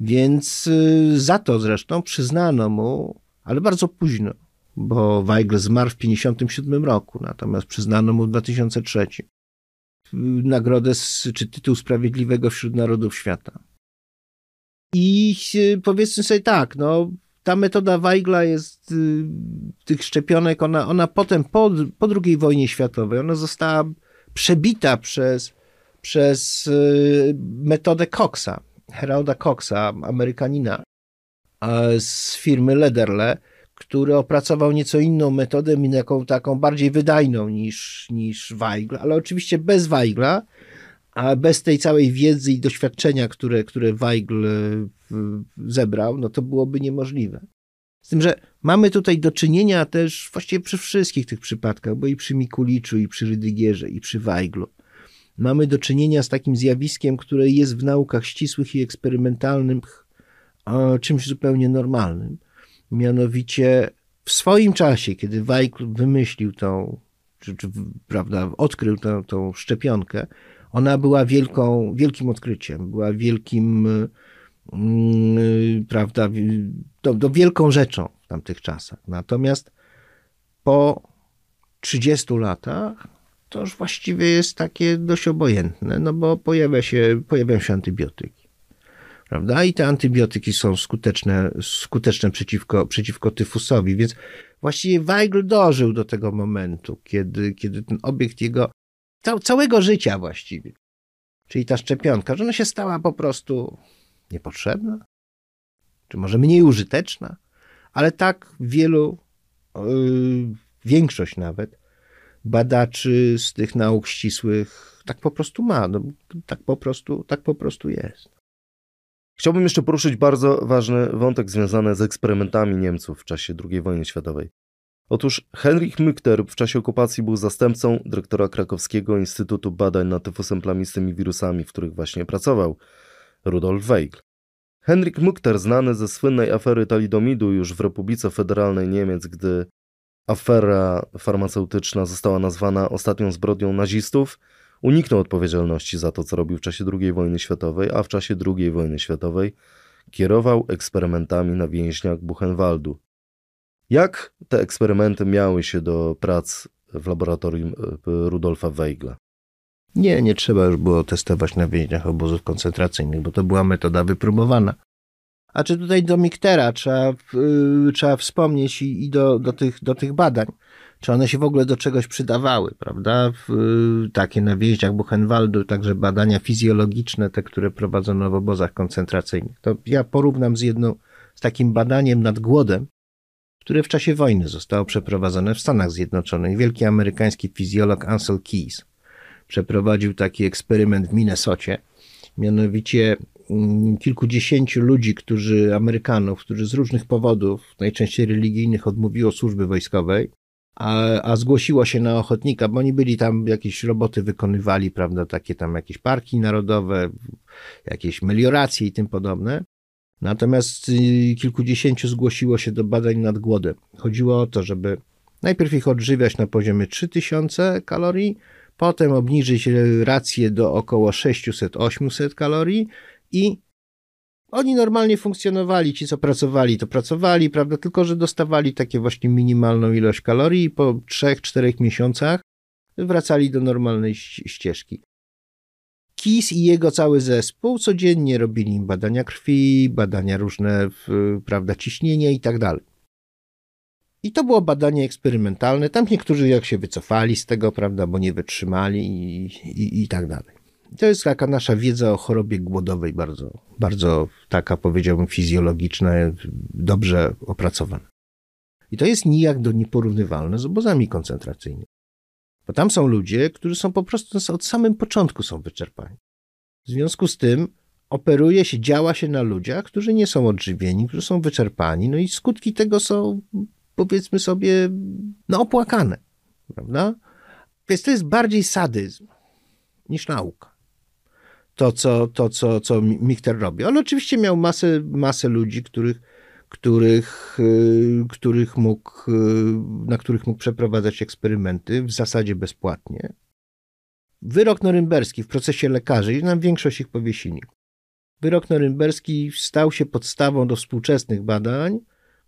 Więc y, za to zresztą przyznano mu, ale bardzo późno, bo Weigl zmarł w 1957 roku, natomiast przyznano mu w 2003 nagrodę czy tytuł Sprawiedliwego wśród Narodów Świata. I y, powiedzmy sobie tak, no, ta metoda Weigla jest y, tych szczepionek, ona, ona potem po, po II wojnie światowej, ona została przebita przez, przez y, metodę Coxa, Heralda Coxa, Amerykanina z firmy Lederle, który opracował nieco inną metodę, jaką taką bardziej wydajną niż, niż Weigl, ale oczywiście bez Weigla, a bez tej całej wiedzy i doświadczenia, które, które Weigl y, zebrał, no to byłoby niemożliwe. Z tym, że mamy tutaj do czynienia też właściwie przy wszystkich tych przypadkach, bo i przy Mikuliczu, i przy Rydygierze, i przy Weiglu, mamy do czynienia z takim zjawiskiem, które jest w naukach ścisłych i eksperymentalnych czymś zupełnie normalnym. Mianowicie w swoim czasie, kiedy Weigl wymyślił tą, czy, czy prawda, odkrył tą, tą szczepionkę, ona była wielką, wielkim odkryciem, była wielkim Mm, prawda, to, to wielką rzeczą w tamtych czasach. Natomiast po 30 latach to już właściwie jest takie dość obojętne, no bo pojawia się, pojawiają się antybiotyki. Prawda? I te antybiotyki są skuteczne, skuteczne przeciwko, przeciwko tyfusowi, więc właściwie Weigl dożył do tego momentu, kiedy, kiedy ten obiekt jego całego życia właściwie, czyli ta szczepionka, że ona się stała po prostu niepotrzebna? Czy może mniej użyteczna? Ale tak wielu, yy, większość nawet, badaczy z tych nauk ścisłych tak po prostu ma. No, tak, po prostu, tak po prostu jest. Chciałbym jeszcze poruszyć bardzo ważny wątek związany z eksperymentami Niemców w czasie II wojny światowej. Otóż Henryk Mückter w czasie okupacji był zastępcą dyrektora krakowskiego Instytutu Badań nad tyfusem plamistym i wirusami, w których właśnie pracował. Rudolf Weigl. Henryk Mukter, znany ze słynnej afery talidomidu już w Republice Federalnej Niemiec, gdy afera farmaceutyczna została nazwana ostatnią zbrodnią nazistów, uniknął odpowiedzialności za to, co robił w czasie II wojny światowej, a w czasie II wojny światowej kierował eksperymentami na więźniach Buchenwaldu. Jak te eksperymenty miały się do prac w laboratorium e, Rudolfa Weigla? Nie, nie trzeba już było testować na więźniach obozów koncentracyjnych, bo to była metoda wypróbowana. A czy tutaj do Miktera trzeba, yy, trzeba wspomnieć i, i, do, do, tych, do tych badań, czy one się w ogóle do czegoś przydawały, prawda? W, yy, takie na więźniach Buchenwaldu, także badania fizjologiczne, te, które prowadzono w obozach koncentracyjnych. To ja porównam z jedną, z takim badaniem nad głodem, które w czasie wojny zostało przeprowadzone w Stanach Zjednoczonych. Wielki amerykański fizjolog Ansel Keys przeprowadził taki eksperyment w Minnesocie. Mianowicie mm, kilkudziesięciu ludzi, którzy, Amerykanów, którzy z różnych powodów, najczęściej religijnych, odmówiło służby wojskowej, a, a zgłosiło się na ochotnika, bo oni byli tam, jakieś roboty wykonywali, prawda, takie tam jakieś parki narodowe, jakieś melioracje i tym podobne. Natomiast y, kilkudziesięciu zgłosiło się do badań nad głodem. Chodziło o to, żeby najpierw ich odżywiać na poziomie 3000 kalorii, potem obniżyć rację do około 600-800 kalorii i oni normalnie funkcjonowali, ci co pracowali, to pracowali, prawda, tylko że dostawali takie właśnie minimalną ilość kalorii i po 3-4 miesiącach wracali do normalnej ścieżki. KIS i jego cały zespół codziennie robili im badania krwi, badania różne, prawda, ciśnienia i tak dalej. I to było badanie eksperymentalne. Tam niektórzy jak się wycofali z tego, prawda, bo nie wytrzymali i, i, i tak dalej. To jest taka nasza wiedza o chorobie głodowej, bardzo, bardzo taka powiedziałbym fizjologiczna, dobrze opracowana. I to jest nijak do nieporównywalne z obozami koncentracyjnymi. Bo tam są ludzie, którzy są po prostu od samym początku są wyczerpani. W związku z tym operuje się, działa się na ludziach, którzy nie są odżywieni, którzy są wyczerpani, no i skutki tego są powiedzmy sobie, no opłakane, prawda? Więc to jest bardziej sadyzm niż nauka. to, co, to, co, co Michter robi. On oczywiście miał masę, masę ludzi, których, których, y, których mógł, y, na których mógł przeprowadzać eksperymenty w zasadzie bezpłatnie. Wyrok norymberski w procesie lekarzy, nam większość ich powiesili. Wyrok norymberski stał się podstawą do współczesnych badań,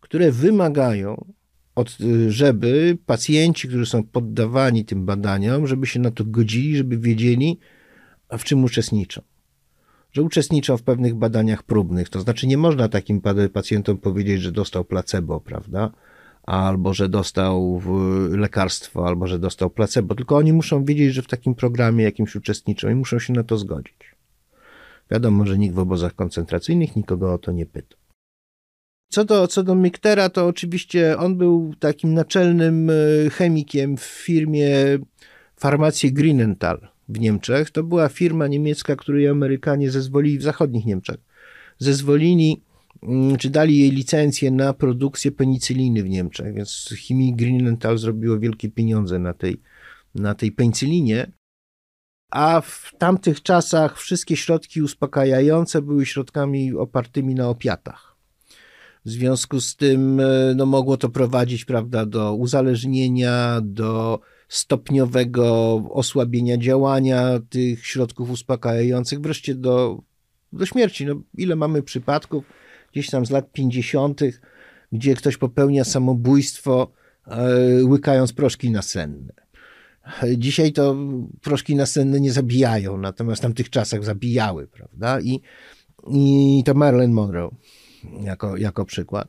które wymagają, od, żeby pacjenci, którzy są poddawani tym badaniom, żeby się na to godzili, żeby wiedzieli, w czym uczestniczą. Że uczestniczą w pewnych badaniach próbnych. To znaczy, nie można takim pacjentom powiedzieć, że dostał placebo, prawda? Albo że dostał lekarstwo, albo że dostał placebo. Tylko oni muszą wiedzieć, że w takim programie jakimś uczestniczą i muszą się na to zgodzić. Wiadomo, że nikt w obozach koncentracyjnych nikogo o to nie pyta. Co do, co do Miktera, to oczywiście on był takim naczelnym e, chemikiem w firmie farmacji Grünenthal w Niemczech. To była firma niemiecka, której Amerykanie zezwolili w zachodnich Niemczech. Zezwolili, mm, czy dali jej licencję na produkcję penicyliny w Niemczech, więc chemii Grünenthal zrobiło wielkie pieniądze na tej, na tej penicylinie. A w tamtych czasach wszystkie środki uspokajające były środkami opartymi na opiatach. W związku z tym e, no, mogło to prowadzić prawda, do uzależnienia, do stopniowego osłabienia działania tych środków uspokajających, wreszcie do, do śmierci. No, ile mamy przypadków gdzieś tam z lat 50., gdzie ktoś popełnia samobójstwo, e, łykając proszki nasenne. Dzisiaj to proszki nasenne nie zabijają, natomiast w tamtych czasach zabijały, prawda? I, i to Marilyn Monroe jako, jako przykład.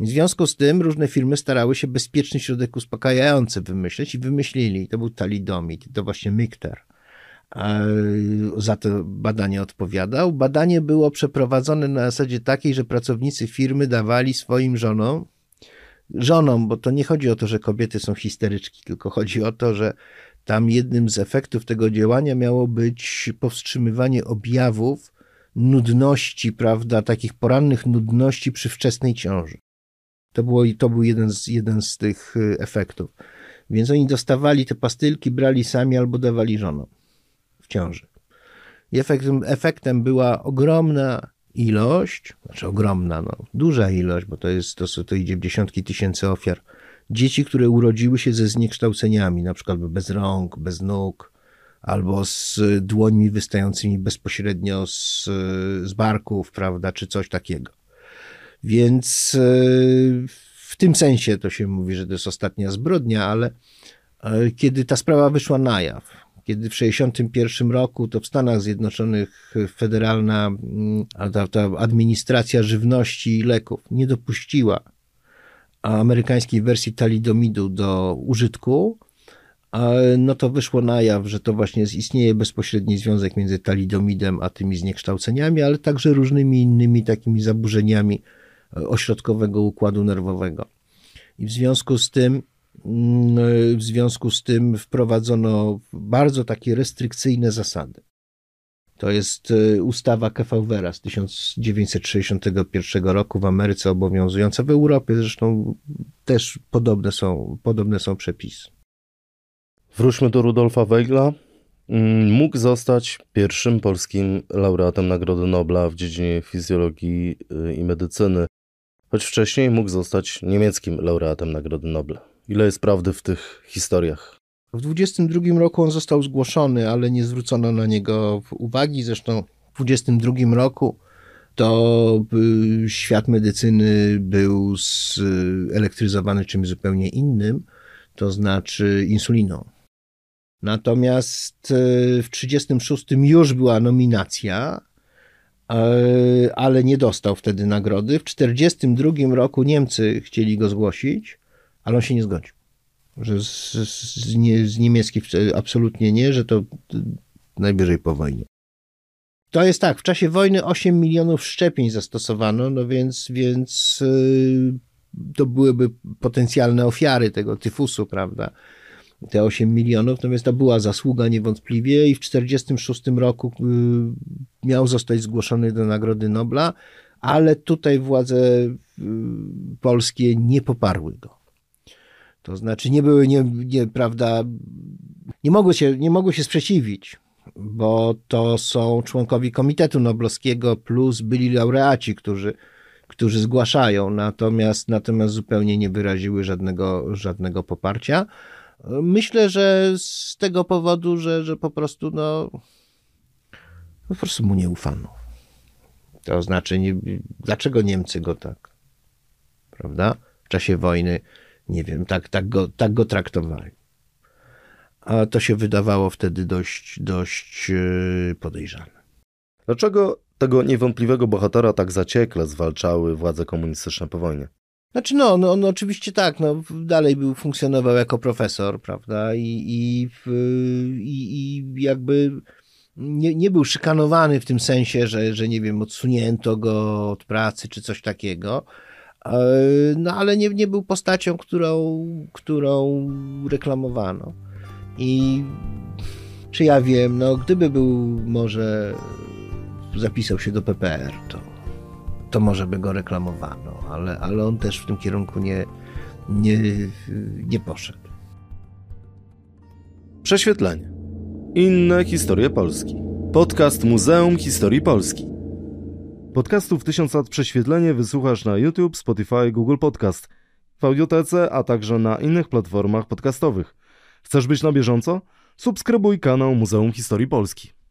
W związku z tym różne firmy starały się bezpieczny środek uspokajający wymyśleć i wymyślili. To był talidomid, to właśnie Mikter za to badanie odpowiadał. Badanie było przeprowadzone na zasadzie takiej, że pracownicy firmy dawali swoim żonom, żonom, bo to nie chodzi o to, że kobiety są histeryczki, tylko chodzi o to, że tam jednym z efektów tego działania miało być powstrzymywanie objawów nudności, prawda, takich porannych nudności przy wczesnej ciąży. To, było, to był jeden z, jeden z tych y, efektów. Więc oni dostawali te pastylki, brali sami albo dawali żonom w ciąży. I efektem, efektem była ogromna ilość, znaczy ogromna, no, duża ilość, bo to jest, to, to idzie w dziesiątki tysięcy ofiar, dzieci, które urodziły się ze zniekształceniami, na przykład bez rąk, bez nóg, albo z dłońmi wystającymi bezpośrednio z, z barków, prawda, czy coś takiego. Więc e, w tym sensie to się mówi, że to jest ostatnia zbrodnia, ale e, kiedy ta sprawa wyszła na jaw, kiedy w 1961 roku to w Stanach Zjednoczonych federalna mm, ta, ta administracja żywności i leków nie dopuściła amerykańskiej wersji talidomidu do użytku, no to wyszło na jaw, że to właśnie istnieje bezpośredni związek między talidomidem a tymi zniekształceniami, ale także różnymi innymi takimi zaburzeniami ośrodkowego układu nerwowego. I w związku z tym mm, w związku z tym wprowadzono bardzo takie restrykcyjne zasady. To jest e, ustawa Kefauwera z 1961 roku w Ameryce obowiązująca, w Europie zresztą też podobne są, podobne są przepisy. Wróćmy do Rudolfa Weigla. Mm, mógł zostać pierwszym polskim laureatem Nagrody Nobla w dziedzinie fizjologii y, i medycyny choć wcześniej mógł zostać niemieckim laureatem Nagrody Nobla. Ile jest prawdy w tych historiach? W 22 roku on został zgłoszony, ale nie zwrócono na niego uwagi. Zresztą w 22 roku to y, świat medycyny był zelektryzowany czymś zupełnie innym, to znaczy insuliną. Natomiast y, w 36 już była nominacja E, ale nie dostał wtedy nagrody. W 1942 roku Niemcy chcieli go zgłosić, ale on się nie zgodził. Że z, z, nie, z niemieckich absolutnie nie, że to najwyżej po wojnie. To jest tak, w czasie wojny 8 milionów szczepień zastosowano, no więc, więc to byłyby potencjalne ofiary tego tyfusu, prawda? Te 8 milionów, natomiast to była zasługa niewątpliwie i w 1946 roku y, miał zostać zgłoszony do Nagrody Nobla, ale tutaj władze y, polskie nie poparły go. To znaczy nie były, nie, nie, prawda, nie mogły, się, nie mogły się sprzeciwić bo to są członkowie Komitetu Noblowskiego plus byli laureaci, którzy, którzy zgłaszają, natomiast, natomiast zupełnie nie wyraziły żadnego, żadnego poparcia. Myślę, że z tego powodu, że, że po prostu no, po prostu mu nie ufano. To znaczy, nie, dlaczego Niemcy go tak, prawda? W czasie wojny, nie wiem, tak, tak, go, tak go traktowali. A to się wydawało wtedy dość, dość e, podejrzane. Dlaczego tego niewątpliwego bohatera tak zaciekle zwalczały władze komunistyczne po wojnie? Znaczy, no, no, no oczywiście tak, no, dalej był, funkcjonował jako profesor, prawda, i, i, i, i jakby nie, nie był szykanowany w tym sensie, że, że nie wiem, odsunięto go od pracy czy coś takiego. E, no ale nie, nie był postacią, którą, którą reklamowano. I czy ja wiem, no gdyby był może zapisał się do PPR, to, to może by go reklamowano, ale, ale on też w tym kierunku nie, nie, nie poszedł. Prześwietlenie. Inne historie Polski. Podcast Muzeum Historii Polski. Podcastów 1000 lat prześwietlenie wysłuchasz na YouTube, Spotify, Google Podcast, w audiotece, a także na innych platformach podcastowych. Chcesz być na bieżąco? Subskrybuj kanał Muzeum Historii Polski.